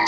En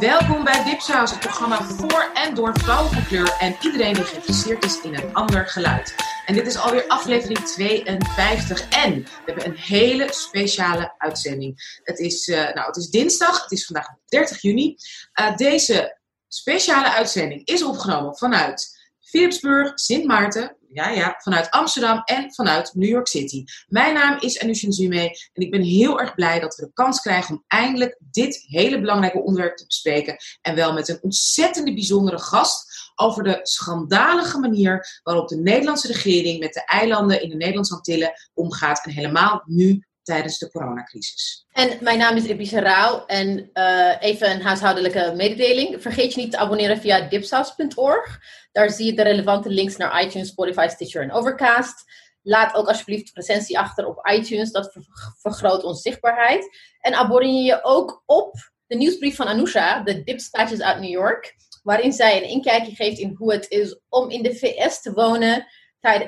welkom bij Dipsaus, het programma voor en door vrouwen van kleur en iedereen die geïnteresseerd is in een ander geluid. En dit is alweer aflevering 52 en we hebben een hele speciale uitzending. Het is, uh, nou, het is dinsdag, het is vandaag 30 juni. Uh, deze speciale uitzending is opgenomen vanuit Philipsburg, Sint Maarten, ja, ja, vanuit Amsterdam en vanuit New York City. Mijn naam is Anushin Zume en ik ben heel erg blij dat we de kans krijgen om eindelijk dit hele belangrijke onderwerp te bespreken. En wel met een ontzettende bijzondere gast over de schandalige manier waarop de Nederlandse regering met de eilanden in de Nederlandse Antillen omgaat. En helemaal nu tijdens de coronacrisis. En mijn naam is Ibisha Rauw en uh, even een huishoudelijke mededeling. Vergeet je niet te abonneren via dipsaus.org. Daar zie je de relevante links naar iTunes, Spotify, Stitcher en Overcast. Laat ook alsjeblieft recensie achter op iTunes, dat vergroot onze zichtbaarheid. En abonneer je ook op de nieuwsbrief van Anousha, de Dipstaatjes uit New York, waarin zij een inkijkje geeft in hoe het is om in de VS te wonen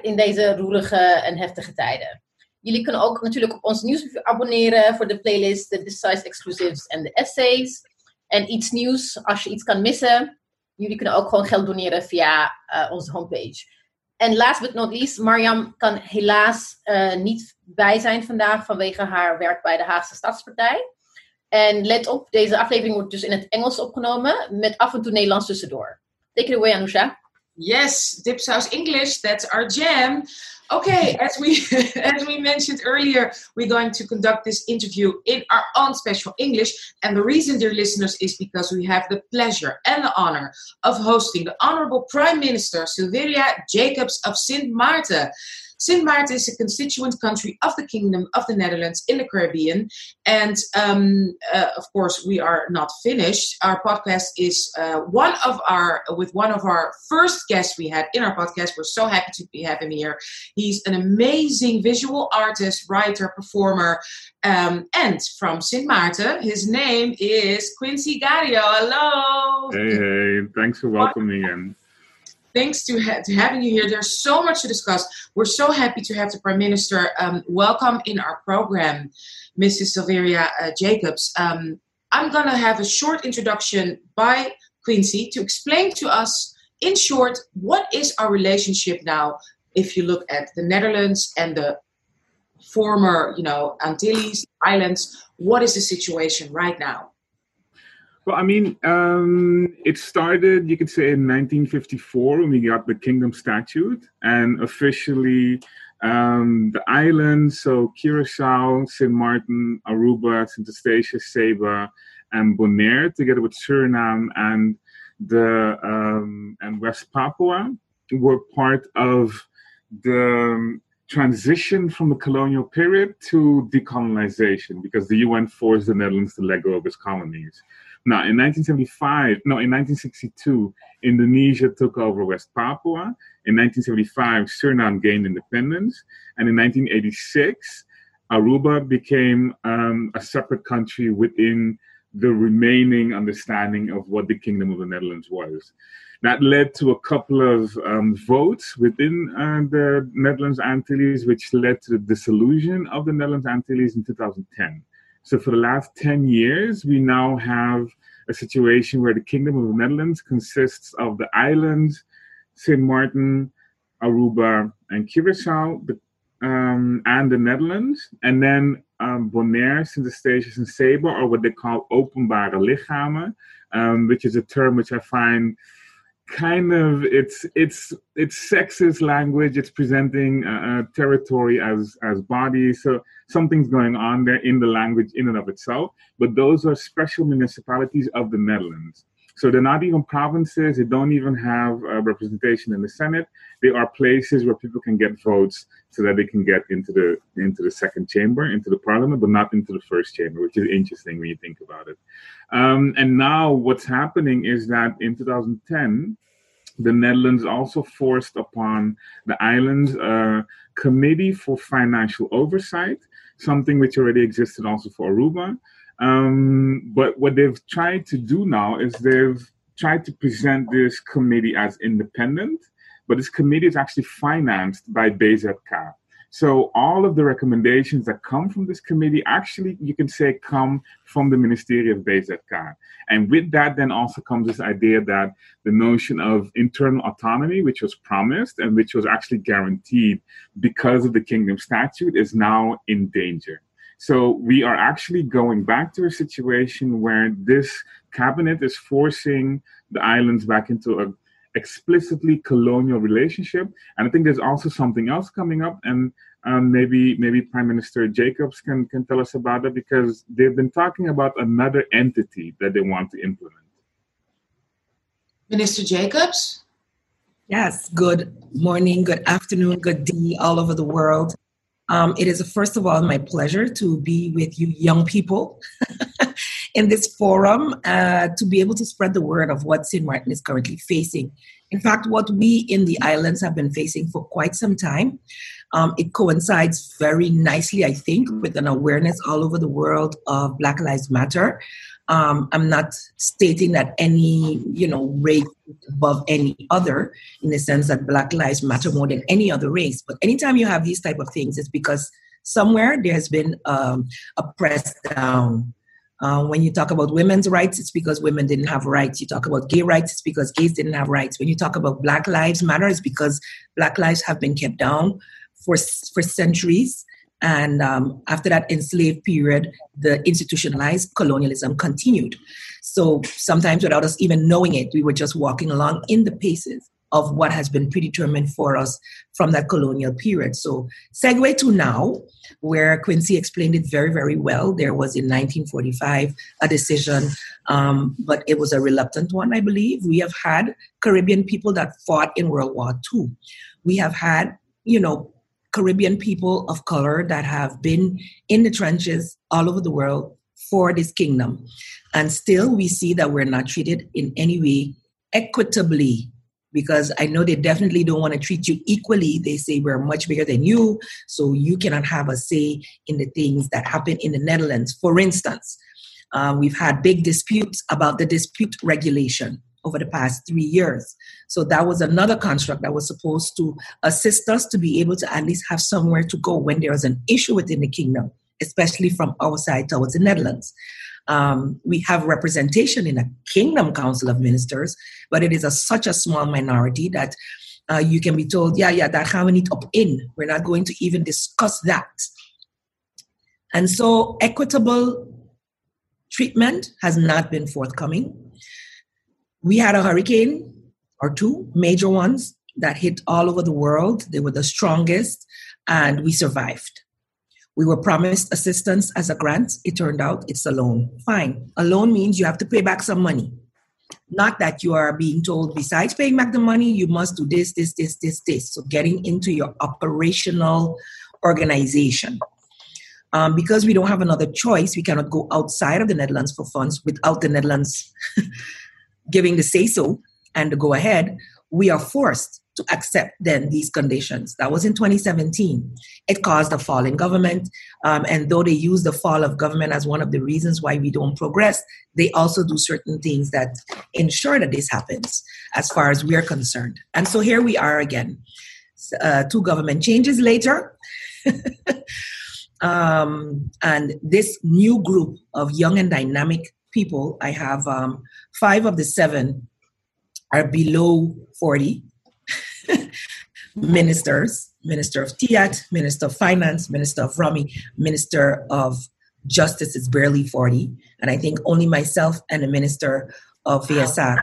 in deze roerige en heftige tijden. Jullie kunnen ook natuurlijk op onze nieuwsbrief abonneren voor de playlist, de Size Exclusives en de essays. En iets nieuws, als je iets kan missen, jullie kunnen ook gewoon geld doneren via uh, onze homepage. En last but not least, Mariam kan helaas uh, niet bij zijn vandaag vanwege haar werk bij de Haagse Stadspartij. En let op, deze aflevering wordt dus in het Engels opgenomen met af en toe Nederlands tussendoor. Take it away, Anousha. Yes, Dipsaus English, that's our jam. Okay, as we as we mentioned earlier, we're going to conduct this interview in our own special English. And the reason, dear listeners, is because we have the pleasure and the honor of hosting the Honorable Prime Minister Silveria Jacobs of Sint Maarten. Sint Maarten is a constituent country of the Kingdom of the Netherlands in the Caribbean. And um, uh, of course, we are not finished. Our podcast is uh, one of our, with one of our first guests we had in our podcast. We're so happy to be having him here. He's an amazing visual artist, writer, performer, um, and from Sint Maarten. His name is Quinsy Gario. Hello. Hey, hey. Thanks for welcoming in thanks to, ha- to, having you here. There's so much to discuss. We're so happy to have the Prime Minister um, welcome in our program, Mrs. Silveria uh, Jacobs. Um, I'm going to have a short introduction by Quinsy to explain to us, in short, what is our relationship now if you look at the Netherlands and the former, you know, Antilles Islands. What is the situation right now? Well, I mean, um, it started, you could say, in 1954 when we got the Kingdom Statute, and officially um, the islands, so Curacao, St. Martin, Aruba, St. Eustatius, Saba, and Bonaire, together with Suriname and the um, and West Papua, were part of the transition from the colonial period to decolonization because the UN forced the Netherlands to let go of its colonies. Now, in 1975, no, in 1962, Indonesia took over West Papua. In 1975, Suriname gained independence. And in 1986, Aruba became um, a separate country within the remaining understanding of what the Kingdom of the Netherlands was. That led to a couple of um, votes within uh, the Netherlands Antilles, which led to the dissolution of the Netherlands Antilles in 2010. So for the last 10 years, we now have a situation where the Kingdom of the Netherlands consists of the islands, St. Martin, Aruba, and Curacao, the, um, and the Netherlands. And then um, Bonaire, St. Eustatius, and Saba are what they call openbare lichamen, um, which is a term which I find kind of it's it's it's sexist language. It's presenting a, territory as as body. So something's going on there in the language in and of itself. But those are special municipalities of the netherlands so they're not even provinces they don't even have representation in the senate they are places where people can get votes so that they can get into the into the second chamber into the parliament but not into the first chamber which is interesting when you think about it um, and now what's happening is that in 2010, the Netherlands also forced upon the islands a committee for financial oversight, something which already existed also for Aruba. Um, but what they've tried to do now is they've tried to present this committee as independent but this committee is actually financed by BZK. So all of the recommendations that come from this committee actually, you can say, come from the Ministry of BZK. And with that, then also comes this idea that the notion of internal autonomy, which was promised and which was actually guaranteed because of the Kingdom Statute, is now in danger. So we are actually going back to a situation where this cabinet is forcing the islands back into a explicitly colonial relationship. And I think there's also something else coming up, and um, maybe maybe Prime Minister Jacobs can can tell us about it because they've been talking about another entity that they want to implement. Minister Jacobs. Yes. Good morning. Good afternoon. Good day all over the world. Um, it is, first of all, my pleasure to be with you, young people, in this forum uh, to be able to spread the word of what St. Martin is currently facing. In fact, what we in the islands have been facing for quite some time. Um, it coincides very nicely, I think, with an awareness all over the world of Black Lives Matter. Um, I'm not stating that any, you know, race above any other in the sense that Black lives matter more than any other race. But anytime you have these type of things, it's because somewhere there has been um, a press down. Uh, when you talk about women's rights, it's because women didn't have rights. You talk about gay rights, it's because gays didn't have rights. When you talk about Black Lives Matter, it's because Black lives have been kept down for for centuries. And um, after that enslaved period, the institutionalized colonialism continued. So sometimes without us even knowing it, we were just walking along in the paces of what has been predetermined for us from that colonial period. So, segue to now, where Quinsy explained it very, very well. There was in 1945 a decision, um, but it was a reluctant one, I believe. We have had Caribbean people that fought in World War II. We have had, you know, Caribbean people of color that have been in the trenches all over the world for this kingdom. And still, we see that we're not treated in any way equitably because I know they definitely don't want to treat you equally. They say we're much bigger than you, so you cannot have a say in the things that happen in the Netherlands. For instance, uh, we've had big disputes about the dispute regulation over the past three years. So that was another construct that was supposed to assist us to be able to at least have somewhere to go when there is an issue within the kingdom, especially from our side towards the Netherlands. Um, we have representation in a kingdom council of ministers, but it is a, such a small minority that uh, you can be told, yeah, yeah, that we niet op in. We're not going to even discuss that. And so equitable treatment has not been forthcoming we had a hurricane or two major ones that hit all over the world. They were the strongest, and we survived. We were promised assistance as a grant. It turned out it's a loan. Fine. A loan means you have to pay back some money. Not that you are being told, besides paying back the money, you must do this, this, this, this, this. So getting into your operational organization. Um, because we don't have another choice, we cannot go outside of the Netherlands for funds without the Netherlands giving the say so and the go ahead, we are forced to accept then these conditions. That was in 2017. It caused a fall in government. Um, and though they use the fall of government as one of the reasons why we don't progress, they also do certain things that ensure that this happens as far as we're concerned. And so here we are again, uh, two government changes later. um, and this new group of young and dynamic people. I have um, five of the seven are below 40 ministers Minister of TEATT, Minister of Finance, Minister of VROMI, Minister of Justice is barely 40. And I think only myself and the Minister of VSA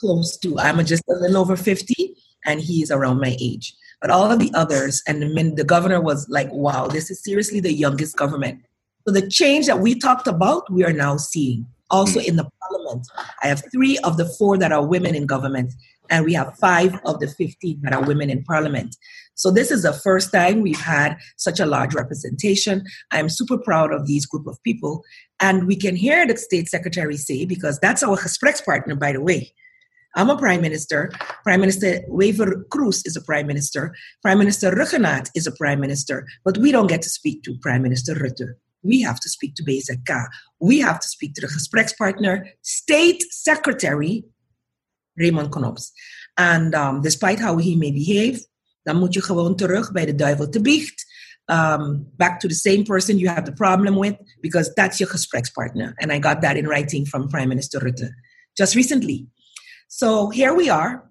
close to, I'm just a little over 50, and he is around my age. But all of the others, and the, the governor was like, wow, this is seriously the youngest government. So the change that we talked about, we are now seeing also mm. in the parliament. I have three of the four that are women in government, and we have five of the 15 that are women in parliament. So this is the first time we've had such a large representation. I'm super proud of these group of people. And we can hear the state secretary say, because that's our partner, by the way. I'm a prime minister. Prime Minister Wever Croes is a prime minister. Prime Minister Rhuggenaath is a prime minister. But we don't get to speak to Prime Minister Rutte we have to speak to BZK. We have to speak to the gesprekspartner, State Secretary Raymond Knops. And um, despite how he may behave, dan moet je gewoon terug bij de duivel te biecht. Um, back to the same person you have the problem with, because that's your gesprekspartner. And I got that in writing from Prime Minister Rutte just recently. So here we are.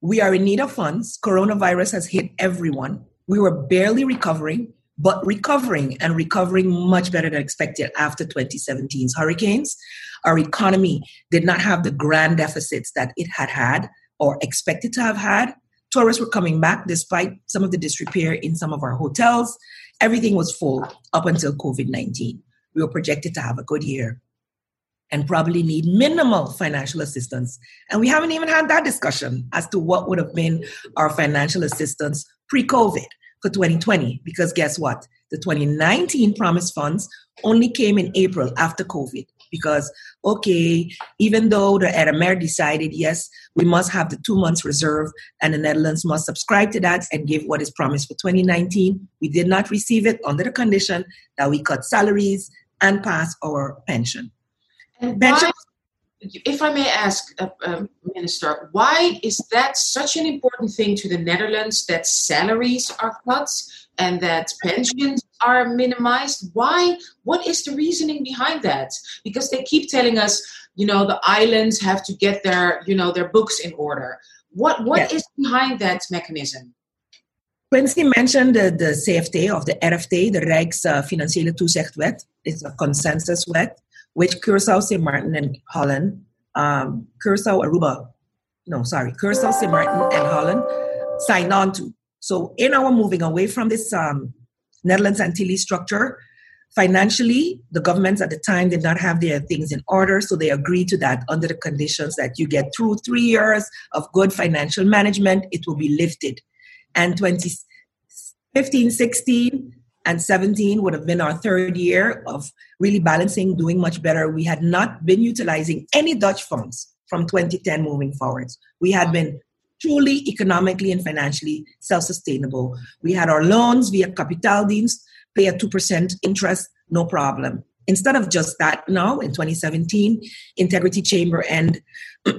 We are in need of funds. Coronavirus has hit everyone. We were barely recovering, but recovering and recovering much better than expected after 2017's hurricanes. Our economy did not have the grand deficits that it had had or expected to have had. Tourists were coming back despite some of the disrepair in some of our hotels. Everything was full up until COVID 19. We were projected to have a good year and probably need minimal financial assistance. And we haven't even had that discussion as to what would have been our financial assistance pre COVID for 2020. Because guess what? The 2019 promised funds only came in April after COVID. Because, okay, even though the RMR decided, yes, we must have the two months reserve and the Netherlands must subscribe to that and give what is promised for 2019, we did not receive it under the condition that we cut salaries and pass our pension. And why, if I may ask, uh, uh, Minister, why is that such an important thing to the Netherlands that salaries are cut and that pensions are minimized? Why? What is the reasoning behind that? Because they keep telling us, you know, the islands have to get their, you know, their books in order. What What yes. is behind that mechanism? Quinsy mentioned the, the CFT of the RFT, the Rijks uh, Financiële Toezichtwet. It's a consensus wet which Curacao, St. Martin, and Holland, um, Curacao, Aruba, no, sorry, Curacao, St. Martin, and Holland signed on to. So in our moving away from this um, Netherlands Antilles structure, financially, the governments at the time did not have their things in order, so they agreed to that under the conditions that you get through three years of good financial management, it will be lifted. And 2015, 16, and 17 would have been our third year of really balancing, doing much better. We had not been utilizing any Dutch funds from 2010 moving forwards. We had been truly economically and financially self sustainable. We had our loans via Kapitaaldienst, pay a 2% interest, no problem. Instead of just that, now in 2017, Integrity Chamber and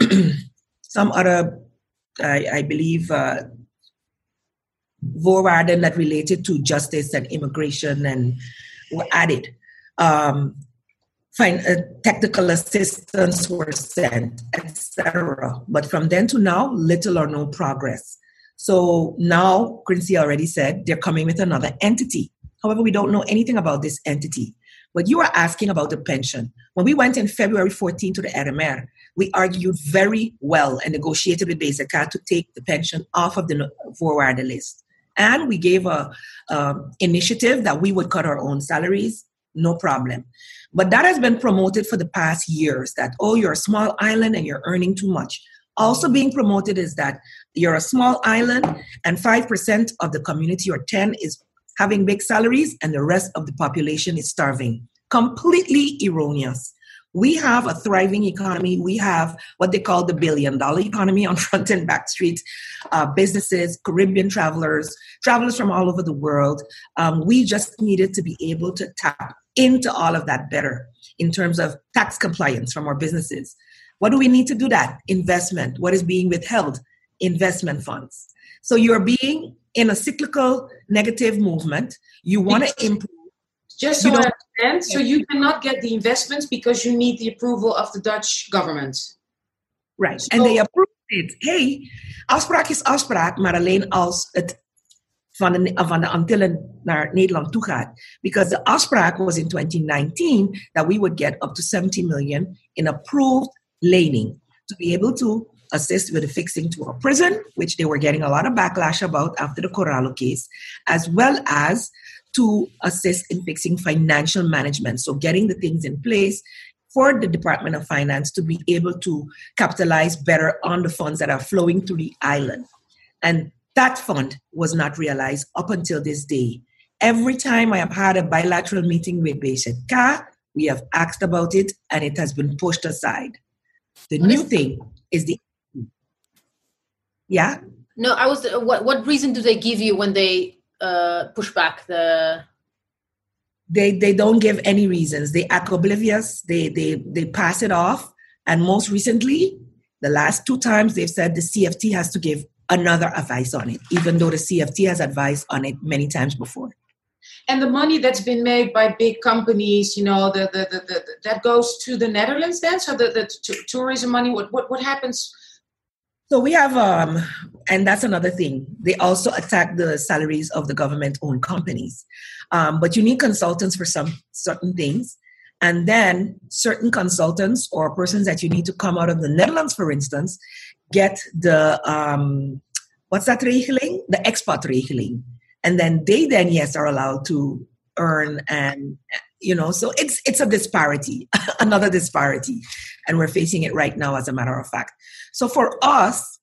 some other, I, I believe, uh, voorwaarden that related to justice and immigration and were added. Um, uh, technical assistance were sent, etc. But from then to now, little or no progress. So now, Quinsy already said they're coming with another entity. However, we don't know anything about this entity. But you are asking about the pension. When we went in February 14 to the RMR, we argued very well and negotiated with BZK to take the pension off of the voorwaarden list and we gave a, a initiative that we would cut our own salaries. No problem. But that has been promoted for the past years that oh you're a small island and you're earning too much. Also being promoted is that you're a small island and 5% of the community or 10 is having big salaries and the rest of the population is starving. Completely erroneous we have a thriving economy. We have what they call the billion dollar economy on Front and Back Street, uh, businesses, Caribbean travelers, travelers from all over the world. Um, we just needed to be able to tap into all of that better in terms of tax compliance from our businesses. What do we need to do that? Investment. What is being withheld? Investment funds. So you're being in a cyclical negative movement. You want to improve just so I understand, so you cannot get the investments because you need the approval of the Dutch government. Right, so, and they approved it. Hey, afspraak is afspraak, maar alleen als het van de, van de Antillen naar Nederland toe gaat. Because the afspraak was in 2019 that we would get up to 70 million in approved laning to be able to assist with the fixing to a prison, which they were getting a lot of backlash about after the Corallo case, as well as to assist in fixing financial management. So, getting the things in place for the Department of Finance to be able to capitalize better on the funds that are flowing through the island. And that fund was not realized up until this day. Every time I have had a bilateral meeting with BZK, we have asked about it and it has been pushed aside. The new thing is the yeah. No, I was. What what reason do they give you when they uh, push back the they they don't give any reasons they act oblivious they they they pass it off and most recently The last two times they've said the CFT has to give another advice on it, even though the CFT has advised on it many times before. And the money that's been made by big companies, you know, the, the, the, the that goes to the Netherlands then? So the, the t- tourism money, what, what, what happens? So we have, um, and that's another thing. They also attack the salaries of the government-owned companies, um, but you need consultants for some certain things, and then certain consultants or persons that you need to come out of the Netherlands, for instance, get the um, what's that regeling? The expat regeling, and then they then yes are allowed to earn and you know so it's it's a disparity another disparity. And we're facing it right now as a matter of fact so for us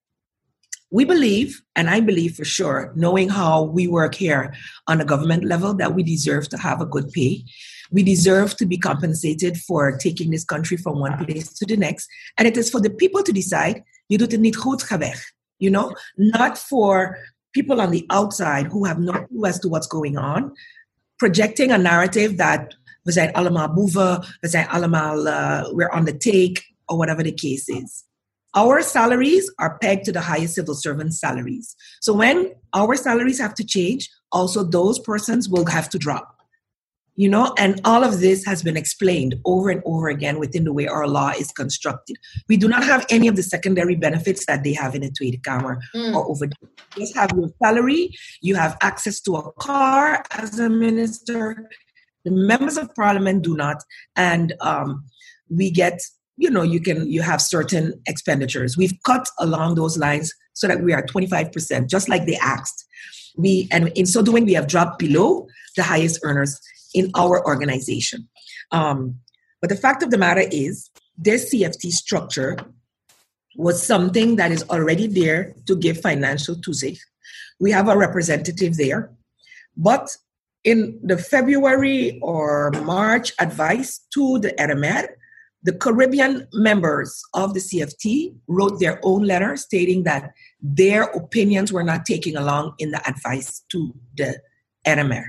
we believe and i believe for sure knowing how we work here on a government level that we deserve to have a good pay. We deserve to be compensated for taking this country from one place to the next. And it is for the people to decide you het niet goed ga you know? Not for people on the outside who have no clue as to what's going on projecting a narrative that we zijn allemaal boeven, we zijn allemaal, uh, we're on the take, or whatever the case is. Our salaries are pegged to the highest civil servant salaries. So when our salaries have to change, also those persons will have to drop you know and all of this has been explained over and over again within the way our law is constructed we do not have any of the secondary benefits that they have in a tweede kamer mm. or over you just have your salary you have access to a car as a minister the members of parliament do not and um, we get you know you can you have certain expenditures we've cut along those lines so that we are 25% just like they asked we and in so doing we have dropped below the highest earners in our organization. Um, but the fact of the matter is, this CFT structure was something that is already there to give financial toezicht. We have a representative there. But in the February or March advice to the RMR, the Caribbean members of the CFT wrote their own letter stating that their opinions were not taken along in the advice to the RMR.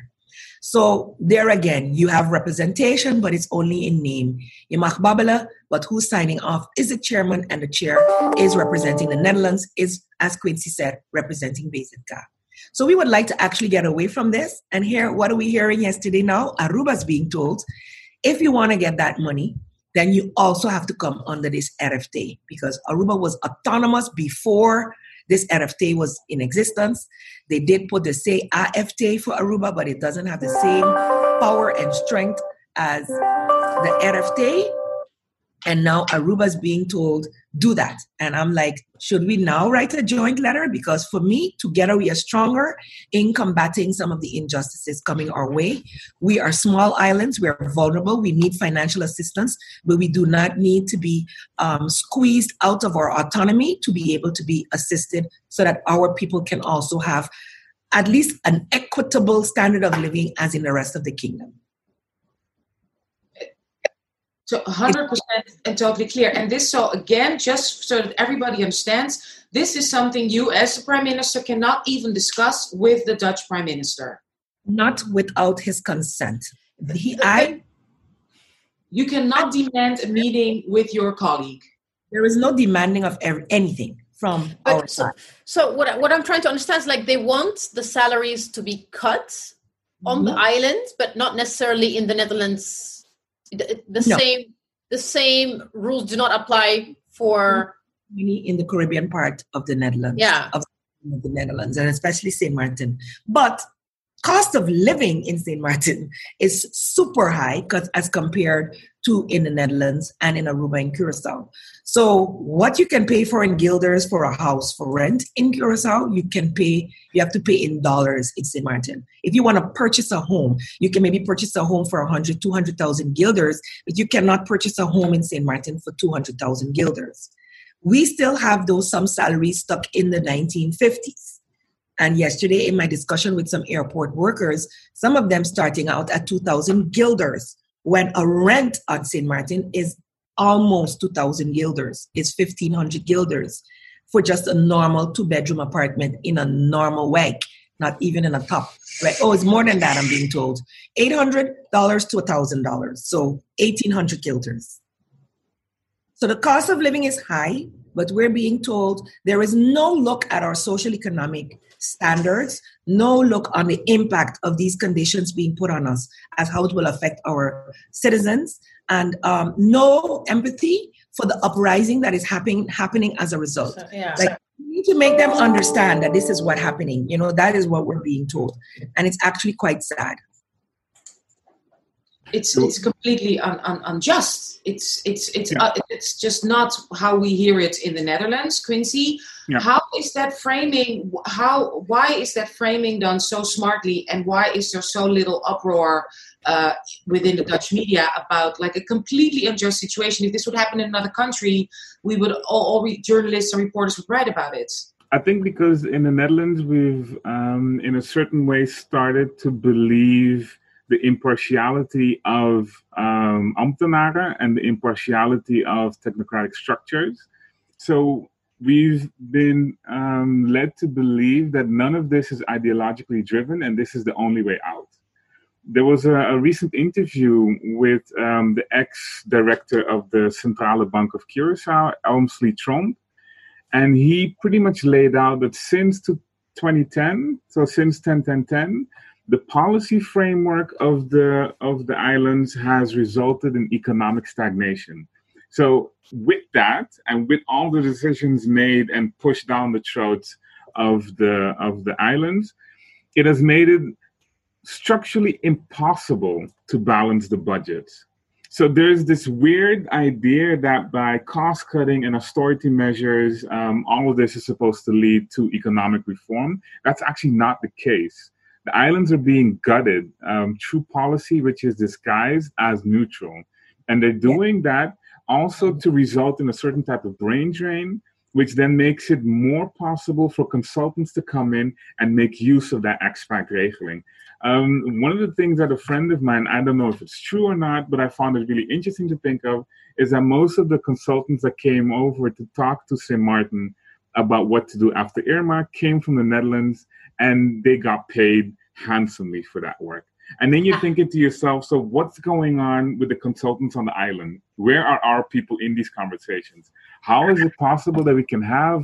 So there again, you have representation, but it's only in name. Mag babbelen, but who's signing off is the chairman, and the chair is representing the Netherlands, is, as Quinsy said, representing BZK. So we would like to actually get away from this and hear what are we hearing yesterday now? Aruba's being told, if you want to get that money, then you also have to come under this RFT because Aruba was autonomous before this RFT was in existence. They did put the say AFT for Aruba, but it doesn't have the same power and strength as the RFT. And now Aruba is being told, do that. And I'm like, should we now write a joint letter? Because for me, together we are stronger in combating some of the injustices coming our way. We are small islands, we are vulnerable, we need financial assistance, but we do not need to be um, squeezed out of our autonomy to be able to be assisted so that our people can also have at least an equitable standard of living as in the rest of the kingdom. So 100% and totally clear. And this, so again, just so that everybody understands, this is something you as the Prime Minister cannot even discuss with the Dutch Prime Minister. Not without his consent. He, I, you cannot demand a meeting with your colleague. There is no demanding of anything from but, our side. So, what, what I'm trying to understand is like they want the salaries to be cut on the mm-hmm. island, but not necessarily in the Netherlands the, the no. same the same rules do not apply for many in the Caribbean part of the Netherlands. Yeah. Of the Netherlands and especially St. Martin. But cost of living in St. Martin is super high as compared to in the Netherlands and in Aruba and Curacao. So what you can pay for in guilders for a house for rent in Curacao, you can pay, you have to pay in dollars in St. Martin. If you want to purchase a home, you can maybe purchase a home for 100, 200,000 guilders, but you cannot purchase a home in St. Martin for 200,000 guilders. We still have those some salaries stuck in the 1950s and yesterday, in my discussion with some airport workers, some of them starting out at 2,000 guilders, when a rent on St. Martin is almost 2,000 guilders, it's 1,500 guilders for just a normal two bedroom apartment in a normal way, not even in a top. Right? Oh, it's more than that, I'm being told. $800 to $1,000. So 1,800 guilders. So the cost of living is high but we're being told there is no look at our social economic standards, no look on the impact of these conditions being put on us as how it will affect our citizens, and um, no empathy for the uprising that is happening happening as a result. So, yeah. Like we need to make them understand that this is what happening. You know, that is what we're being told, and it's actually quite sad. It's it's completely un, un, unjust. It's it's it's yeah. uh, it's just not how we hear it in the Netherlands, Quinsy. Yeah. How is that framing? How why is that framing done so smartly, and why is there so little uproar uh, within the Dutch media about like a completely unjust situation? If this would happen in another country, we would all, all re- journalists and reporters would write about it. I think because in the Netherlands we've, um, in a certain way, started to believe the impartiality of um, ambtenaren and the impartiality of technocratic structures. So we've been um, led to believe that none of this is ideologically driven and this is the only way out. There was a, a recent interview with um, the ex director of the Centrale Bank of Curacao, Emsley Tromp, and he pretty much laid out that since 2010, so since 10 10 10, the policy framework of the of the islands has resulted in economic stagnation. So with that, and with all the decisions made and pushed down the throats of the of the islands, it has made it structurally impossible to balance the budgets. So there's this weird idea that by cost cutting and austerity measures, um, all of this is supposed to lead to economic reform. That's actually not the case the islands are being gutted um, through policy which is disguised as neutral. And they're doing that also to result in a certain type of brain drain, which then makes it more possible for consultants to come in and make use of that expat regeling. Um, one of the things that a friend of mine, I don't know if it's true or not, but I found it really interesting to think of, is that most of the consultants that came over to talk to St. Martin about what to do after Irma came from the Netherlands and they got paid handsomely for that work. And then you're thinking to yourself, so what's going on with the consultants on the island? Where are our people in these conversations? How is it possible that we can have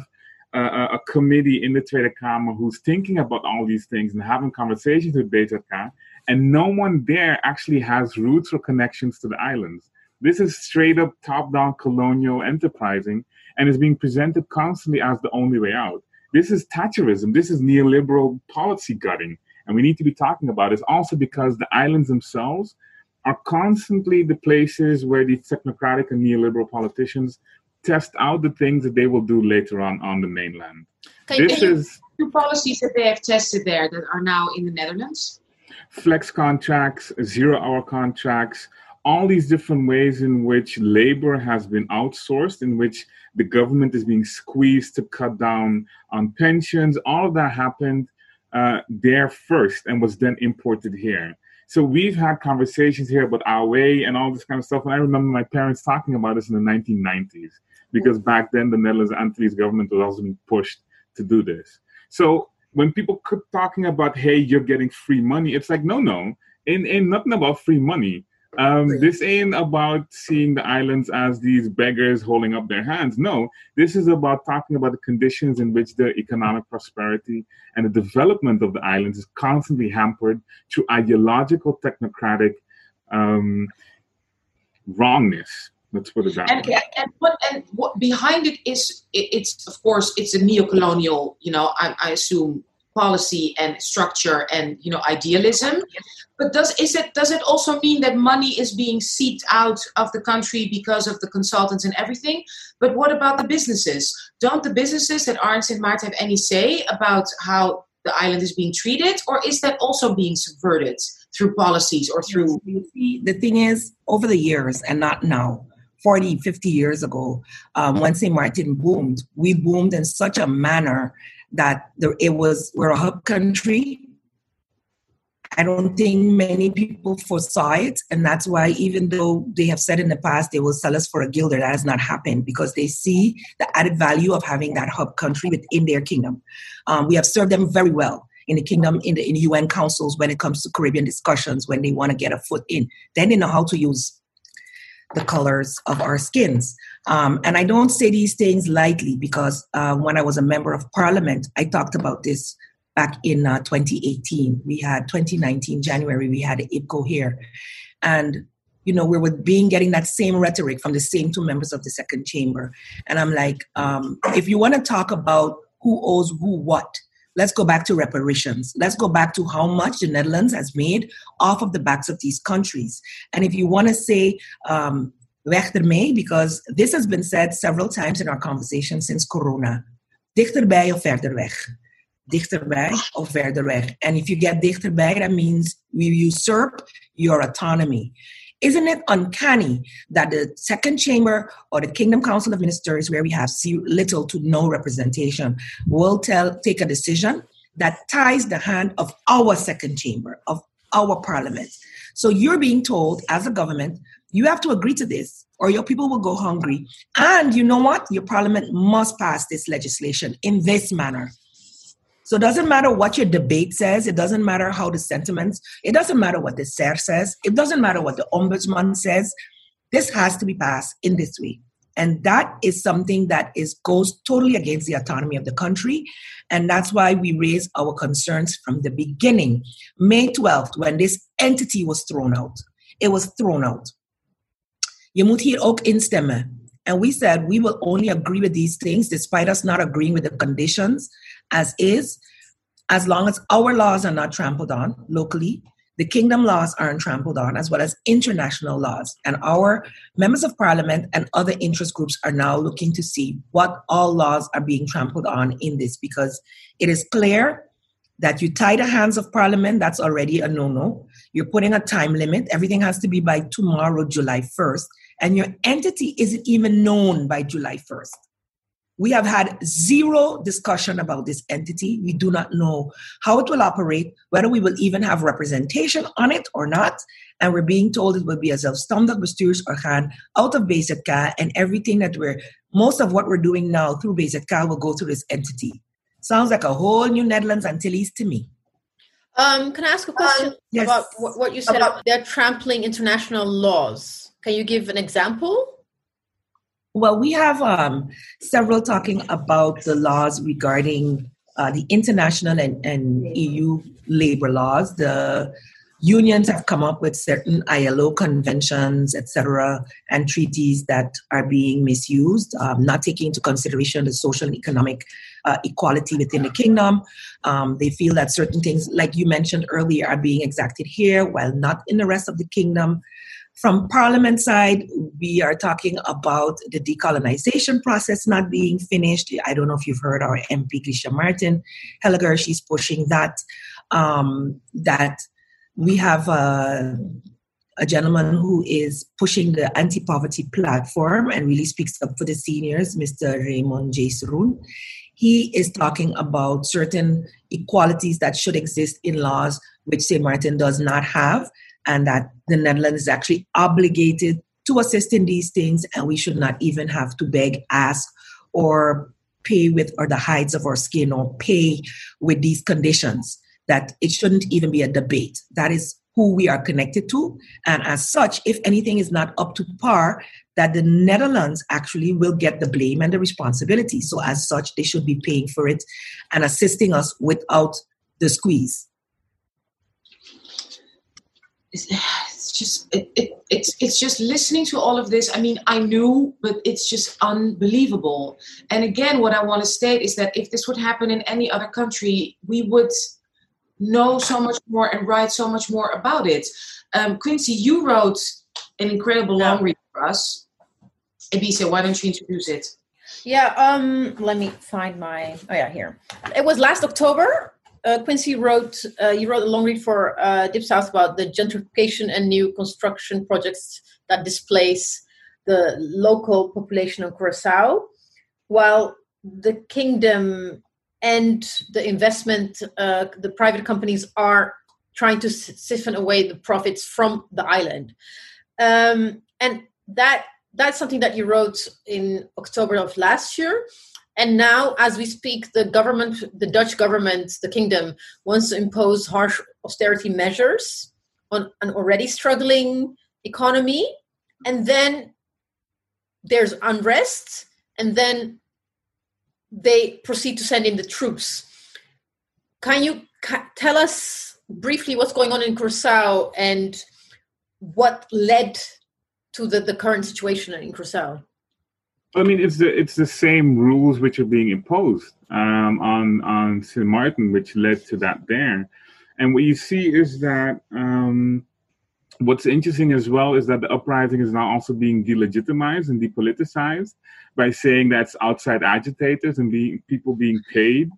a, a committee in the Tweede Kamer who's thinking about all these things and having conversations with BZK, and no one there actually has roots or connections to the islands? This is straight up top down colonial enterprising and is being presented constantly as the only way out. This is Thatcherism. This is neoliberal policy gutting. And we need to be talking about it also because the islands themselves are constantly the places where these technocratic and neoliberal politicians test out the things that they will do later on on the mainland. Okay, this is two policies that they have tested there that are now in the Netherlands. Flex contracts, zero hour contracts, all these different ways in which labor has been outsourced, in which the government is being squeezed to cut down on pensions. All of that happened uh, there first and was then imported here. So we've had conversations here about our way and all this kind of stuff. And I remember my parents talking about this in the 1990s because back then the Netherlands Antilles government was also being pushed to do this. So when people keep talking about, hey, you're getting free money, it's like, no, no, ain't, ain't nothing about free money. Um, this ain't about seeing the islands as these beggars holding up their hands. No, this is about talking about the conditions in which the economic prosperity and the development of the islands is constantly hampered through ideological, technocratic um, wrongness. Let's put it that and, way. And what and what behind it is it, it's of course it's a neo-colonial, you know, I, I assume policy and structure and you know idealism. But does is it does it also mean that money is being seeped out of the country because of the consultants and everything? But what about the businesses? Don't the businesses that aren't in Maarten have any say about how the island is being treated or is that also being subverted through policies or through the thing is over the years and not now 40 50 years ago um, when st martin boomed we boomed in such a manner that it was we're a hub country. I don't think many people foresaw it, and that's why even though they have said in the past they will sell us for a guilder, that has not happened because they see the added value of having that hub country within their kingdom. Um, we have served them very well in the kingdom, in the in UN councils when it comes to Caribbean discussions when they want to get a foot in. Then they know how to use the colors of our skins. Um, and I don't say these things lightly because uh, when I was a member of parliament, I talked about this back in uh, 2018. We had 2019, January, we had IPKO here. And, you know, we were being getting that same rhetoric from the same two members of the second chamber. And I'm like, um, if you want to talk about who owes who what, let's go back to reparations. Let's go back to how much the Netherlands has made off of the backs of these countries. And if you want to say, um, weg because this has been said several times in our conversation since Corona. Dichterbij of verder weg. Dichterbij of verder weg. And if you get dichterbij, that means we usurp your autonomy. Isn't it uncanny that the second chamber or the Kingdom Council of Ministers, where we have little to no representation, will tell, take a decision that ties the hand of our second chamber, of our parliament? So you're being told as a government, you have to agree to this or your people will go hungry. And you know what? Your parliament must pass this legislation in this manner. So it doesn't matter what your debate says. It doesn't matter how the sentiments, it doesn't matter what the SER says. It doesn't matter what the ombudsman says. This has to be passed in this way. And that is something that is goes totally against the autonomy of the country. And that's why we raised our concerns from the beginning. May 12th, when this entity was thrown out, it was thrown out. Je moet hier ook instemmen. And we said we will only agree with these things despite us not agreeing with the conditions as is, as long as our laws are not trampled on locally, the kingdom laws aren't trampled on, as well as international laws. And our members of parliament and other interest groups are now looking to see what all laws are being trampled on in this because it is clear that you tie the hands of parliament, that's already a no no. You're putting a time limit. Everything has to be by tomorrow, July 1st. And your entity isn't even known by July 1st. We have had zero discussion about this entity. We do not know how it will operate, whether we will even have representation on it or not. And we're being told it will be a zelfstandig bestuursorgaan out of BZK, and everything that we're, most of what we're doing now through BZK will go through this entity. Sounds like a whole new Netherlands Antilles to me. Um, can I ask a question um, yes. about what you said about they're trampling international laws? Can you give an example? Well, we have um, several talking about the laws regarding uh, the international and, and EU labor laws. The unions have come up with certain ILO conventions, etc., and treaties that are being misused, um, not taking into consideration the social and economic uh, equality within the kingdom. Um, they feel that certain things, like you mentioned earlier, are being exacted here while not in the rest of the kingdom. From Parliament side, we are talking about the decolonization process not being finished. I don't know if you've heard our MP Grisha Marten Heyliger, she's pushing that. Um, that we have a, a gentleman who is pushing the anti-poverty platform and really speaks up for the seniors, Mr. Raymond J. Saroon. He is talking about certain equalities that should exist in laws, which St. Martin does not have and that the Netherlands is actually obligated to assist in these things, and we should not even have to beg, ask, or pay with or the hides of our skin or pay with these conditions. That it shouldn't even be a debate. That is who we are connected to, and as such, if anything is not up to par, that the Netherlands actually will get the blame and the responsibility. So, as such, they should be paying for it and assisting us without the squeeze it's, just it, it, it's it's just listening to all of this. I mean i knew but it's just unbelievable. And again what i want to state is that if this would happen in any other country we would know so much more and write so much more about it. Um, quinsy you wrote an incredible long read for us. Ebissé, why don't you introduce it? Yeah um let me find my oh yeah here. It was last october uh, Quinsy wrote uh, you wrote a long read for uh, South about the gentrification and new construction projects that displace the local population of Curacao, while the kingdom and the investment, uh, the private companies are trying to siphon away the profits from the island, um, and that that's something that you wrote in October of last year. And now, as we speak, the government, the Dutch government, the kingdom, wants to impose harsh austerity measures on an already struggling economy. and then there's unrest, and then they proceed to send in the troops. Can you ca- tell us briefly what's going on in Curacao and what led to the, the current situation in Curacao? I mean, it's the it's the same rules which are being imposed um, on on St. Martin, which led to that there. And what you see is that um, what's interesting as well is that the uprising is now also being delegitimized and depoliticized by saying that's outside agitators and being people being paid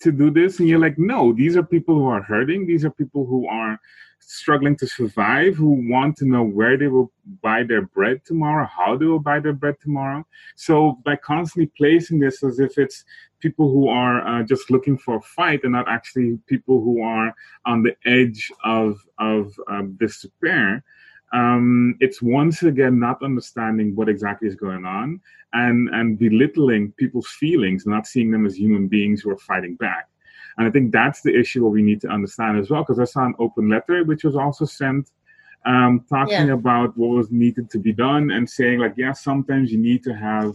to do this. And you're like, no, these are people who are hurting. These are people who are struggling to survive, who want to know where they will buy their bread tomorrow, how they will buy their bread tomorrow. So by constantly placing this as if it's people who are uh, just looking for a fight and not actually people who are on the edge of of despair, um, it's once again not understanding what exactly is going on and and belittling people's feelings, not seeing them as human beings who are fighting back. And I think that's the issue what we need to understand as well, because I saw an open letter which was also sent um, talking yeah. about what was needed to be done and saying like, yeah, sometimes you need to have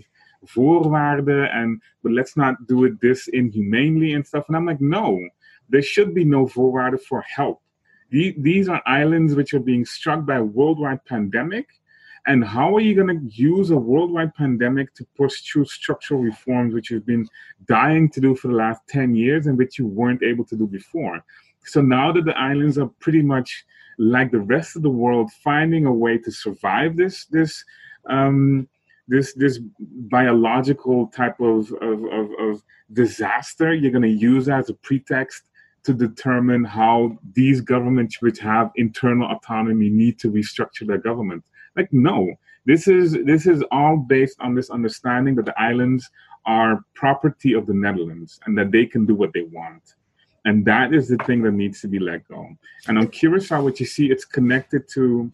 voorwaarden and but let's not do it this inhumanely and stuff. And I'm like, no, there should be no voorwaarden for help. these are islands which are being struck by a worldwide pandemic and how are you going to use a worldwide pandemic to push through structural reforms, which you've been dying to do for the last 10 years and which you weren't able to do before? So now that the islands are pretty much like the rest of the world, finding a way to survive this, this, um, this, this biological type of, of, of, of disaster, you're going to use as a pretext to determine how these governments which have internal autonomy need to restructure their government. Like, no, this is this is all based on this understanding that the islands are property of the Netherlands and that they can do what they want. And that is the thing that needs to be let go. And on Curacao, what you see, it's connected to.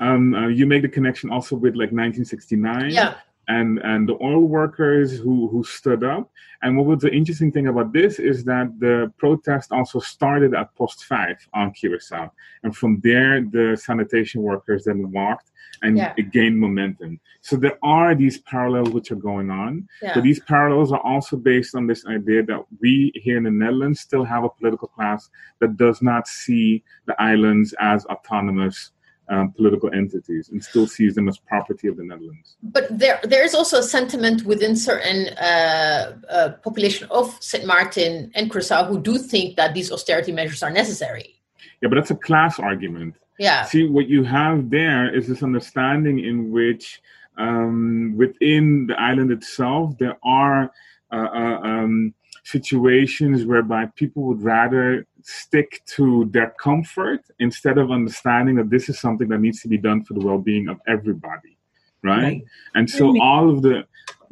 Um, uh, you make the connection also with like 1969. Yeah and and the oil workers who who stood up. And what was the interesting thing about this is that the protest also started at Post Five on Curacao, and from there the sanitation workers then walked and yeah. it gained momentum. So there are these parallels which are going on, yeah. but these parallels are also based on this idea that we here in the Netherlands still have a political class that does not see the islands as autonomous um, political entities and still sees them as property of the Netherlands. But there, there is also a sentiment within certain uh, uh, population of St. Martin and Curacao who do think that these austerity measures are necessary. Yeah, but that's a class argument. Yeah. See, what you have there is this understanding in which um, within the island itself there are uh, uh um, situations whereby people would rather stick to their comfort instead of understanding that this is something that needs to be done for the well-being of everybody right, right. and so all of the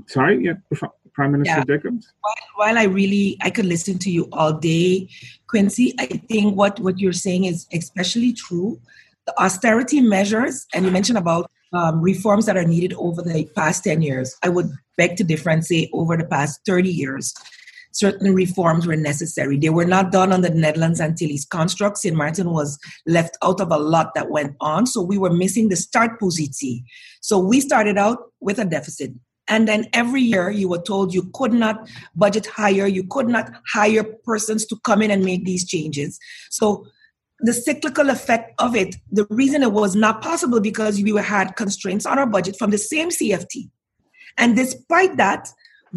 sorry yeah prime minister yeah. jacobs? While, while i really i could listen to you all day quinsy i think what what you're saying is especially true. The austerity measures and you mentioned about um, reforms that are needed over the past 10 years i would beg to differentiate over the past 30 years certain reforms were necessary. They were not done on the Netherlands Antilles construct. St. Martin was left out of a lot that went on. So we were missing the startpositie. So we started out with a deficit. And then every year you were told you could not budget higher, you could not hire persons to come in and make these changes. So the cyclical effect of it, the reason it was not possible because we had constraints on our budget from the same CFT. And despite that,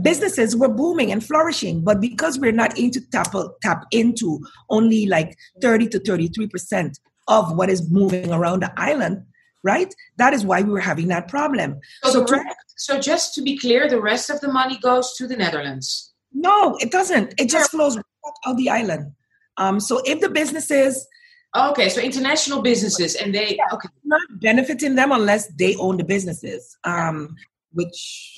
businesses were booming and flourishing but because we're not into tap, tap into only like 30 to 33 percent of what is moving around the island right? That is why we were having that problem. So, so, to, so just to be clear the rest of the money goes to the netherlands? No it doesn't. It just flows right out of the island. Um, so if the businesses okay so international businesses and they okay. not benefiting them unless they own the businesses um, which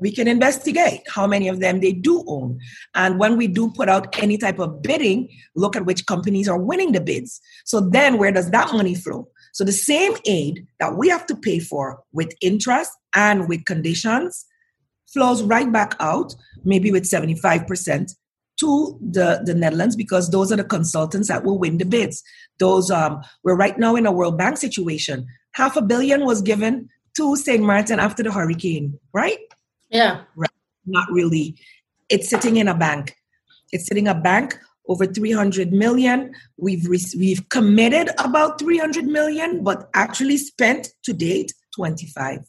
we can investigate how many of them they do own. And when we do put out any type of bidding, look at which companies are winning the bids. So then where does that money flow? So the same aid that we have to pay for with interest and with conditions flows right back out, maybe with 75% to the, the Netherlands because those are the consultants that will win the bids. Those um, we're right now in a World Bank situation half a billion was given to St. Martin after the hurricane, right? Yeah. Right. Not really. It's sitting in a bank. It's sitting a bank over 300 million. We've re- we've committed about 300 million, but actually spent to date 25.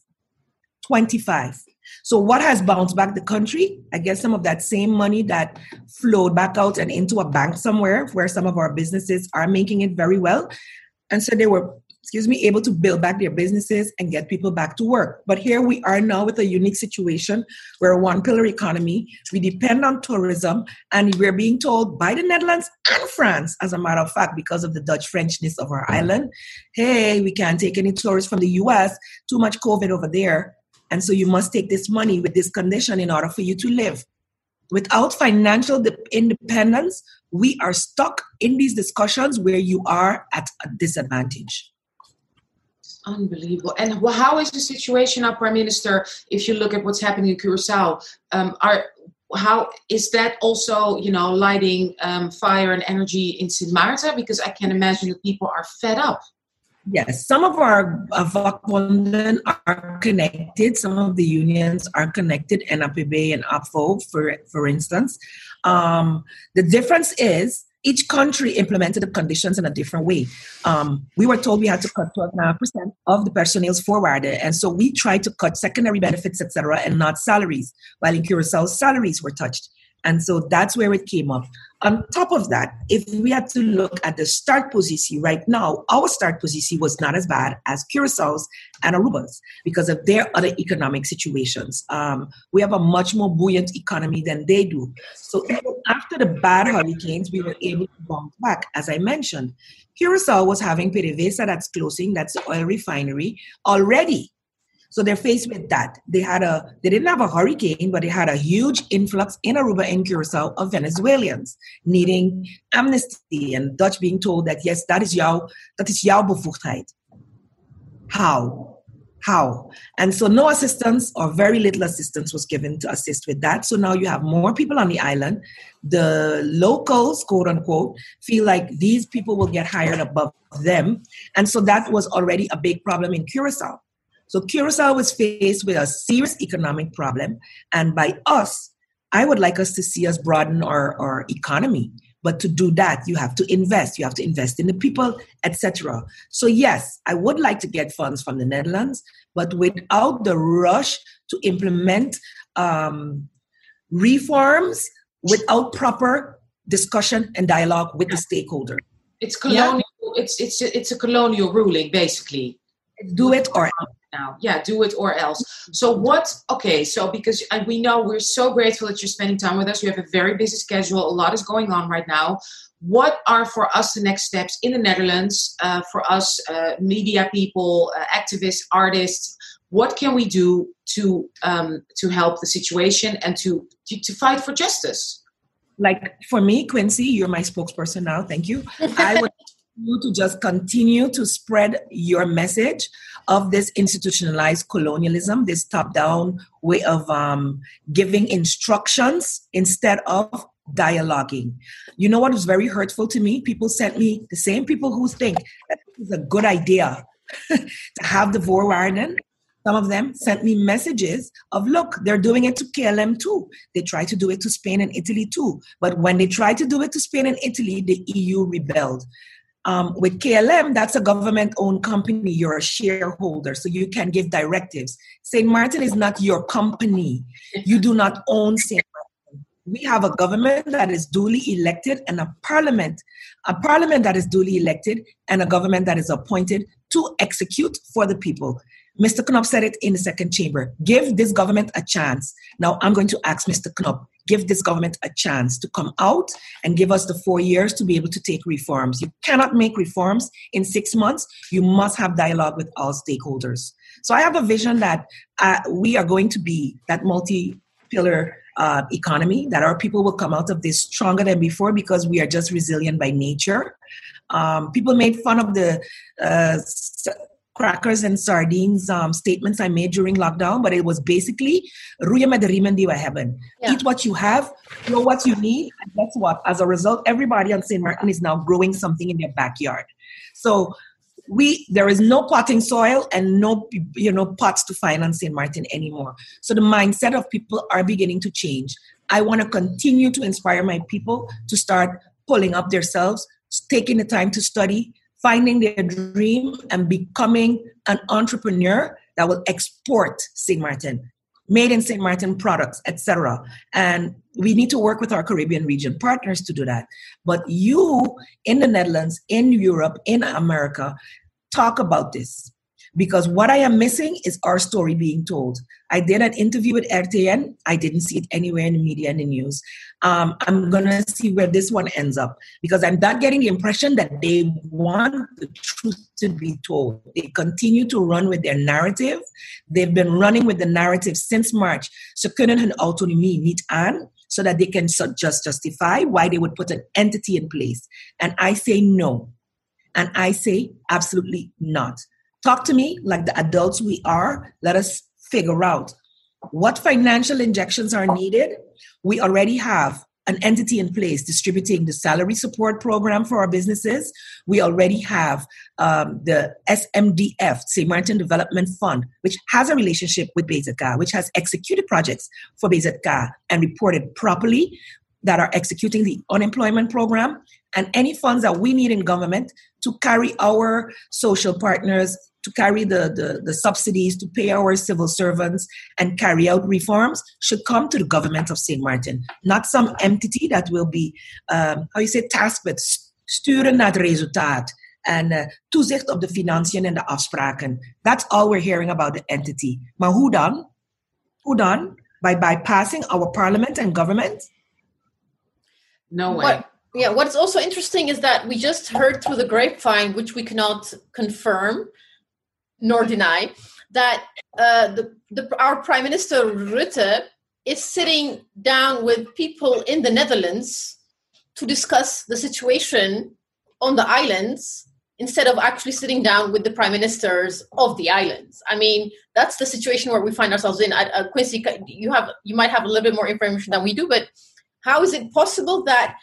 25. So what has bounced back the country? I guess some of that same money that flowed back out and into a bank somewhere where some of our businesses are making it very well. And so they were excuse me, able to build back their businesses and get people back to work. But here we are now with a unique situation where one pillar economy, we depend on tourism, and we're being told by the Netherlands and France, as a matter of fact, because of the Dutch Frenchness of our island, hey, we can't take any tourists from the US, too much COVID over there. And so you must take this money with this condition in order for you to live. Without financial independence, we are stuck in these discussions where you are at a disadvantage. Unbelievable. And how is the situation now, Prime Minister, if you look at what's happening in Curacao? Um, are how is that also, you know, lighting um, fire and energy in Sint Maarten? Because I can imagine that people are fed up. Yes, some of our vakbonden are connected. Some of the unions are connected, NAPB and ABVO, for for instance. Um, the difference is each country implemented the conditions in a different way. Um, we were told we had to cut 12.5% of the personnel's forward, and so we tried to cut secondary benefits, etc., and not salaries, while in Curacao, salaries were touched. And so that's where it came up. On top of that, if we had to look at the start position right now, our start position was not as bad as Curaçao's and Aruba's because of their other economic situations. Um, we have a much more buoyant economy than they do. So after the bad hurricanes, we were able to bounce back, as I mentioned. Curacao was having PDVSA that's closing, that's the oil refinery, already so they're faced with that. They had a they didn't have a hurricane, but they had a huge influx in Aruba and Curacao of Venezuelans needing amnesty and Dutch being told that yes, that is jouw that is jouw bevoegdheid. How? How? And so no assistance or very little assistance was given to assist with that. So now you have more people on the island. The locals, quote unquote, feel like these people will get hired above them. And so that was already a big problem in Curacao. So Curacao was faced with a serious economic problem. And by us, I would like us to see us broaden our, our economy. But to do that, you have to invest. You have to invest in the people, etc. So yes, I would like to get funds from the Netherlands, but without the rush to implement um, reforms, without proper discussion and dialogue with the stakeholder. It's colonial. Yeah. It's it's it's a colonial ruling, basically. Do it or now. Yeah, do it or else. So what? Okay, so because we know we're so grateful that you're spending time with us. You have a very busy schedule. A lot is going on right now. What are for us the next steps in the Netherlands? Uh, for us, uh, media people, uh, activists, artists. What can we do to um, to help the situation and to, to to fight for justice? Like for me, Quinsy, you're my spokesperson now. Thank you. I would you to just continue to spread your message of this institutionalized colonialism, this top down way of um, giving instructions instead of dialoguing. You know what was very hurtful to me? People sent me, the same people who think that it's a good idea to have the Voorwaarden. Some of them sent me messages of, look, they're doing it to KLM too. They try to do it to Spain and Italy too. But when they tried to do it to Spain and Italy, the EU rebelled. Um, with KLM, that's a government owned company. You're a shareholder, so you can give directives. St. Martin is not your company. You do not own St. Martin. We have a government that is duly elected and a parliament, a parliament that is duly elected and a government that is appointed to execute for the people. Mr. Knops said it in the second chamber. Give this government a chance. Now I'm going to ask Mr. Knops, give this government a chance to come out and give us the four years to be able to take reforms. You cannot make reforms in six months. You must have dialogue with all stakeholders. So I have a vision that uh, we are going to be that multi pillar uh, economy, that our people will come out of this stronger than before because we are just resilient by nature. Um, people made fun of the uh, crackers and sardines um, statements I made during lockdown, but it was basically de riemen die. Yeah. Eat what you have, grow what you need, and guess what? As a result, everybody on St. Martin is now growing something in their backyard. So we there is no potting soil and no you know pots to finance St. Martin anymore. So the mindset of people are beginning to change. I want to continue to inspire my people to start pulling up themselves, taking the time to study, finding their dream, and becoming an entrepreneur that will export St. Martin, made in St. Martin products, etc. And we need to work with our Caribbean region partners to do that. But you in the Netherlands, in Europe, in America, talk about this because what I am missing is our story being told. I did an interview with RTN. I didn't see it anywhere in the media and the news. Um, I'm going to see where this one ends up because I'm not getting the impression that they want the truth to be told. They continue to run with their narrative. They've been running with the narrative since March. So kunnen hun autonomie niet aan so that they can just justify why they would put an entity in place. And I say no. And I say absolutely not. Talk to me like the adults we are. Let us figure out what financial injections are needed. We already have an entity in place distributing the salary support program for our businesses. We already have um, the SMDF, St. Martin Development Fund, which has a relationship with BZK, which has executed projects for BZK and reported properly that are executing the unemployment program and any funds that we need in government to carry our social partners to carry the, the, the, subsidies to pay our civil servants and carry out reforms should come to the government of St. Martin, not some entity that will be, um, how you say, tasked with sturen naar het resultaat en uh, toezicht op de financiën en de afspraken. That's all we're hearing about the entity. Maar hoe dan? Hoe dan? By bypassing our parliament and government? No way. What, yeah, what's also interesting is that we just heard through the grapevine, which we cannot confirm, nor deny that uh, the, the, our Prime Minister Rutte is sitting down with people in the Netherlands to discuss the situation on the islands instead of actually sitting down with the prime ministers of the islands. I mean, that's the situation where we find ourselves in. Uh, Quinsy, you have you might have a little bit more information than we do, but how is it possible that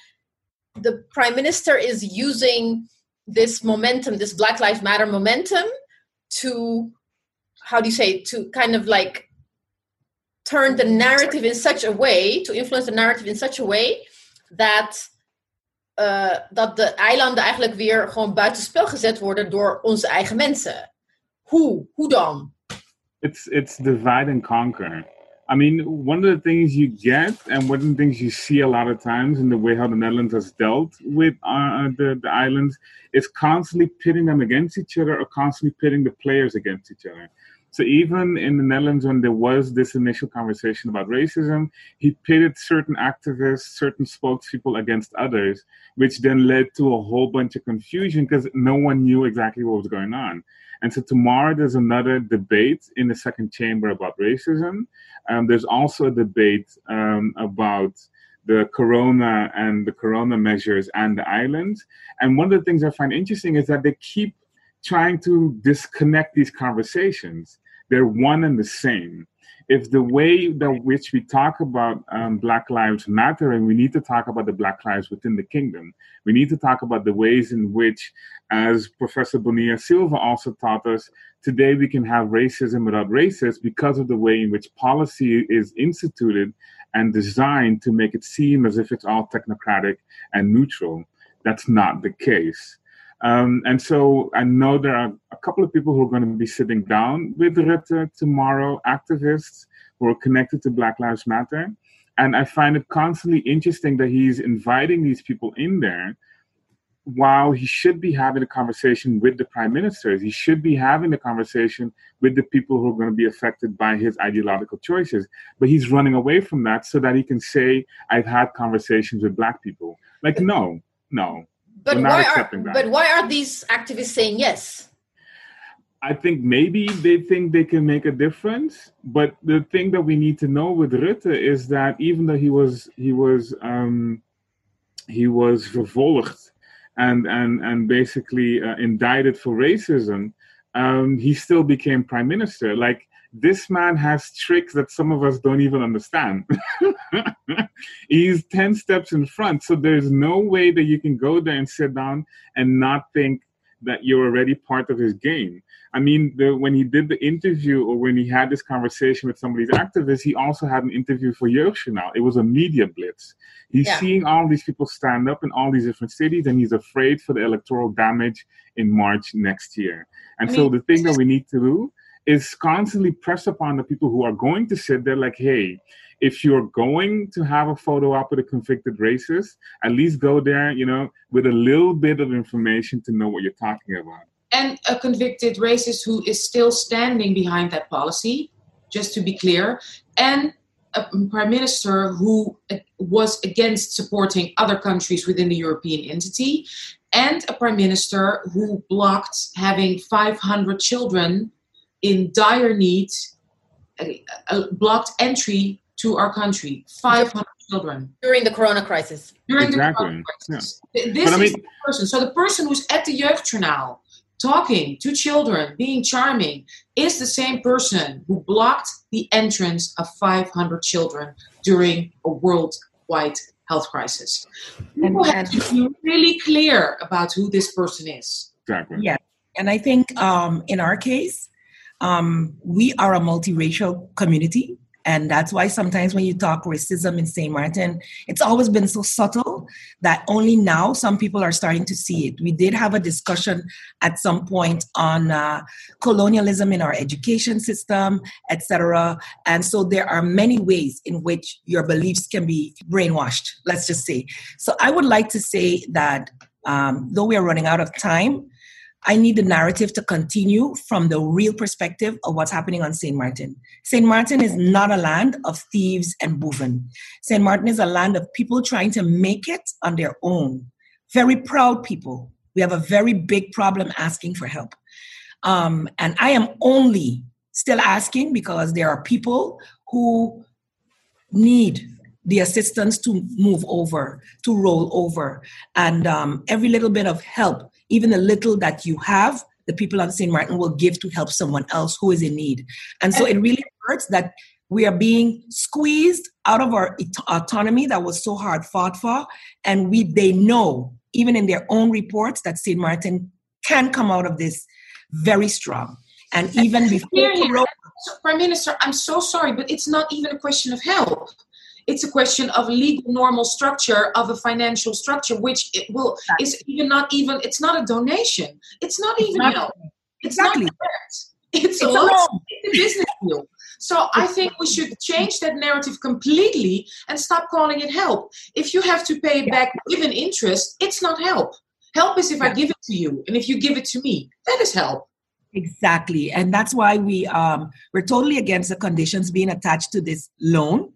the prime minister is using this momentum, this Black Lives Matter momentum, to how do you say to kind of like turn the narrative in such a way to influence the narrative in such a way that uh, dat de eilanden eigenlijk weer gewoon buitenspel gezet worden door onze eigen mensen. Hoe? Hoe dan? It's it's divide and conquer. I mean, one of the things you get, and one of the things you see a lot of times in the way how the Netherlands has dealt with uh, the, the islands, is constantly pitting them against each other or constantly pitting the players against each other. So even in the Netherlands, when there was this initial conversation about racism, he pitted certain activists, certain spokespeople against others, which then led to a whole bunch of confusion because no one knew exactly what was going on. And so tomorrow there's another debate in the second chamber about racism. Um, there's also a debate um, about the corona and the corona measures and the islands. And one of the things I find interesting is that they keep trying to disconnect these conversations. They're one and the same if the way that which we talk about um, Black Lives Matter, and we need to talk about the Black lives within the kingdom, we need to talk about the ways in which, as Professor Bonilla Silva also taught us, today we can have racism without racists because of the way in which policy is instituted and designed to make it seem as if it's all technocratic and neutral. That's not the case. Um, and so I know there are a couple of people who are going to be sitting down with Rutte tomorrow, activists who are connected to Black Lives Matter. And I find it constantly interesting that he's inviting these people in there while he should be having a conversation with the prime ministers. He should be having a conversation with the people who are going to be affected by his ideological choices. But he's running away from that so that he can say, I've had conversations with black people. Like, no, no but why are but why are these activists saying yes? I think maybe they think they can make a difference, but the thing that we need to know with Rutte is that even though he was he was um, he was vervolgd and and and basically uh, indicted for racism, um, he still became prime minister. Like this man has tricks that some of us don't even understand. He's 10 steps in front. So there's no way that you can go there and sit down and not think that you're already part of his game. I mean, the, when he did the interview or when he had this conversation with some of these activists, he also had an interview for Jeugdjournaal. It was a media blitz. He's yeah. seeing all these people stand up in all these different cities, and he's afraid for the electoral damage in March next year. And I so the thing that we need to do is constantly press upon the people who are going to sit there like, hey, if you're going to have a photo op with a convicted racist, at least go there, you know, with a little bit of information to know what you're talking about. And a convicted racist who is still standing behind that policy, just to be clear, and a prime minister who uh, was against supporting other countries within the European entity, and a prime minister who blocked having 500 children in dire need, uh, blocked entry to our country. 500 children. During the corona crisis. During exactly. the corona crisis. Yeah. This I mean, is the person. So the person who's at the Jeugdjournaal talking to children, being charming, is the same person who blocked the entrance of 500 children during a worldwide health crisis. People and, have to be really clear about who this person is. Exactly. Yeah. And I think um, in our case, um, we are a multiracial community. And that's why sometimes when you talk racism in St. Martin, it's always been so subtle that only now some people are starting to see it. We did have a discussion at some point on uh, colonialism in our education system, etc. And so there are many ways in which your beliefs can be brainwashed, let's just say. So I would like to say that um, though we are running out of time, I need the narrative to continue from the real perspective of what's happening on St. Martin. St. Martin is not a land of thieves and boven. St. Martin is a land of people trying to make it on their own. Very proud people. We have a very big problem asking for help. Um, and I am only still asking because there are people who need the assistance to move over, to roll over. And um, every little bit of help even the little that you have, the people on St. Martin will give to help someone else who is in need. And so it really hurts that we are being squeezed out of our autonomy that was so hard fought for. And we they know, even in their own reports, that St. Martin can come out of this very strong. And even before. Prime Minister, I'm so sorry, but it's not even a question of help. It's a question of legal normal structure of a financial structure, which it will is even not even. It's not a donation. It's not even exactly. help. It's exactly. not It's, it's a loan. It's a business deal. So I think we should change that narrative completely and stop calling it help. If you have to pay it back given interest, it's not help. Help is if I give it to you, and if you give it to me, that is help. Exactly, and that's why we um, we're totally against the conditions being attached to this loan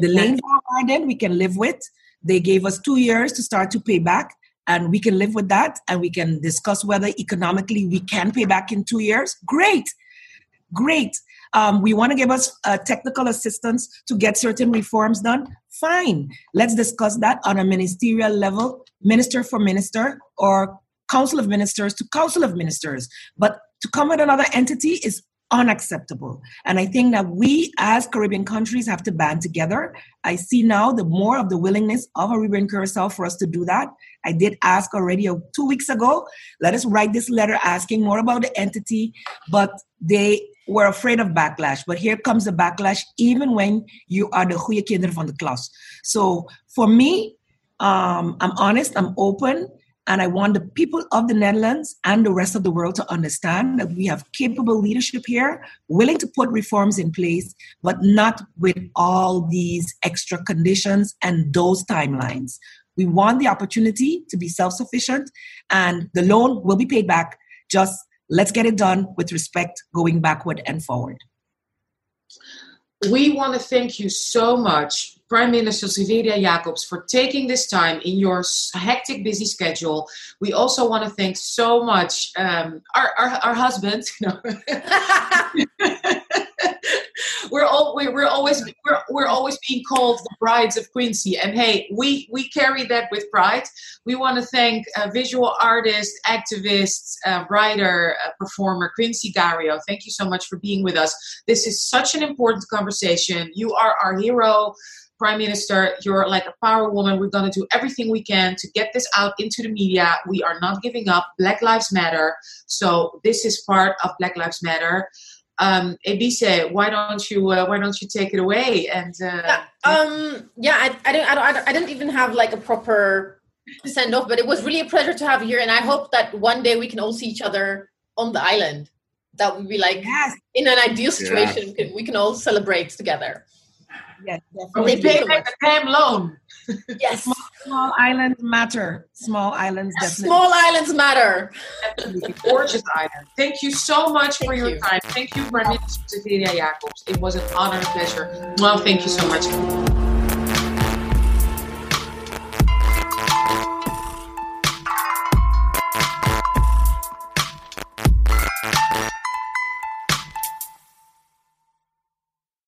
the lanes are we can live with. They gave us two years to start to pay back, and we can live with that. And we can discuss whether economically we can pay back in two years. Great, great. Um, we want to give us uh, technical assistance to get certain reforms done. Fine. Let's discuss that on a ministerial level, minister for minister, or council of ministers to council of ministers. But to come with another entity is unacceptable. And I think that we as Caribbean countries have to band together. I see now the more of the willingness of a Caribbean Curacao for us to do that. I did ask already two weeks ago, let us write this letter asking more about the entity, but they were afraid of backlash. But here comes the backlash, even when you are the goede kinderen van de klas. So for me, um, I'm honest, I'm open. And I want the people of the Netherlands and the rest of the world to understand that we have capable leadership here, willing to put reforms in place, but not with all these extra conditions and those timelines. We want the opportunity to be self sufficient, and the loan will be paid back. Just let's get it done with respect going backward and forward. We want to thank you so much Prime Minister Silveria Jacobs for taking this time in your hectic, busy schedule. We also want to thank so much um, our, our, our husband. we're all we're, we're always we're, we're always being called the brides of Quinsy, and hey, we we carry that with pride. We want to thank uh, visual artist, activist, uh, writer, uh, performer Quinsy Gario. Thank you so much for being with us. This is such an important conversation. You are our hero Prime Minister, you're like a power woman. We're going to do everything we can to get this out into the media. We are not giving up. Black Lives Matter. So this is part of Black Lives Matter. Um, Ebissé, why don't you uh, why don't you take it away? And uh, yeah, um, yeah, I, I didn't I, don't, I didn't even have like a proper send off, but it was really a pleasure to have you here, and I hope that one day we can all see each other on the island. That would be like yes. in an ideal situation, yes. we can all celebrate together. Yes, definitely. We pay back the damn loan. Yes. Small, small, islands matter. Small islands definitely. Small islands matter. Gorgeous island. Thank you so much thank for your you. time. Thank you, Prime Minister Silveria Jacobs. It was an honor and pleasure. Well, thank you so much.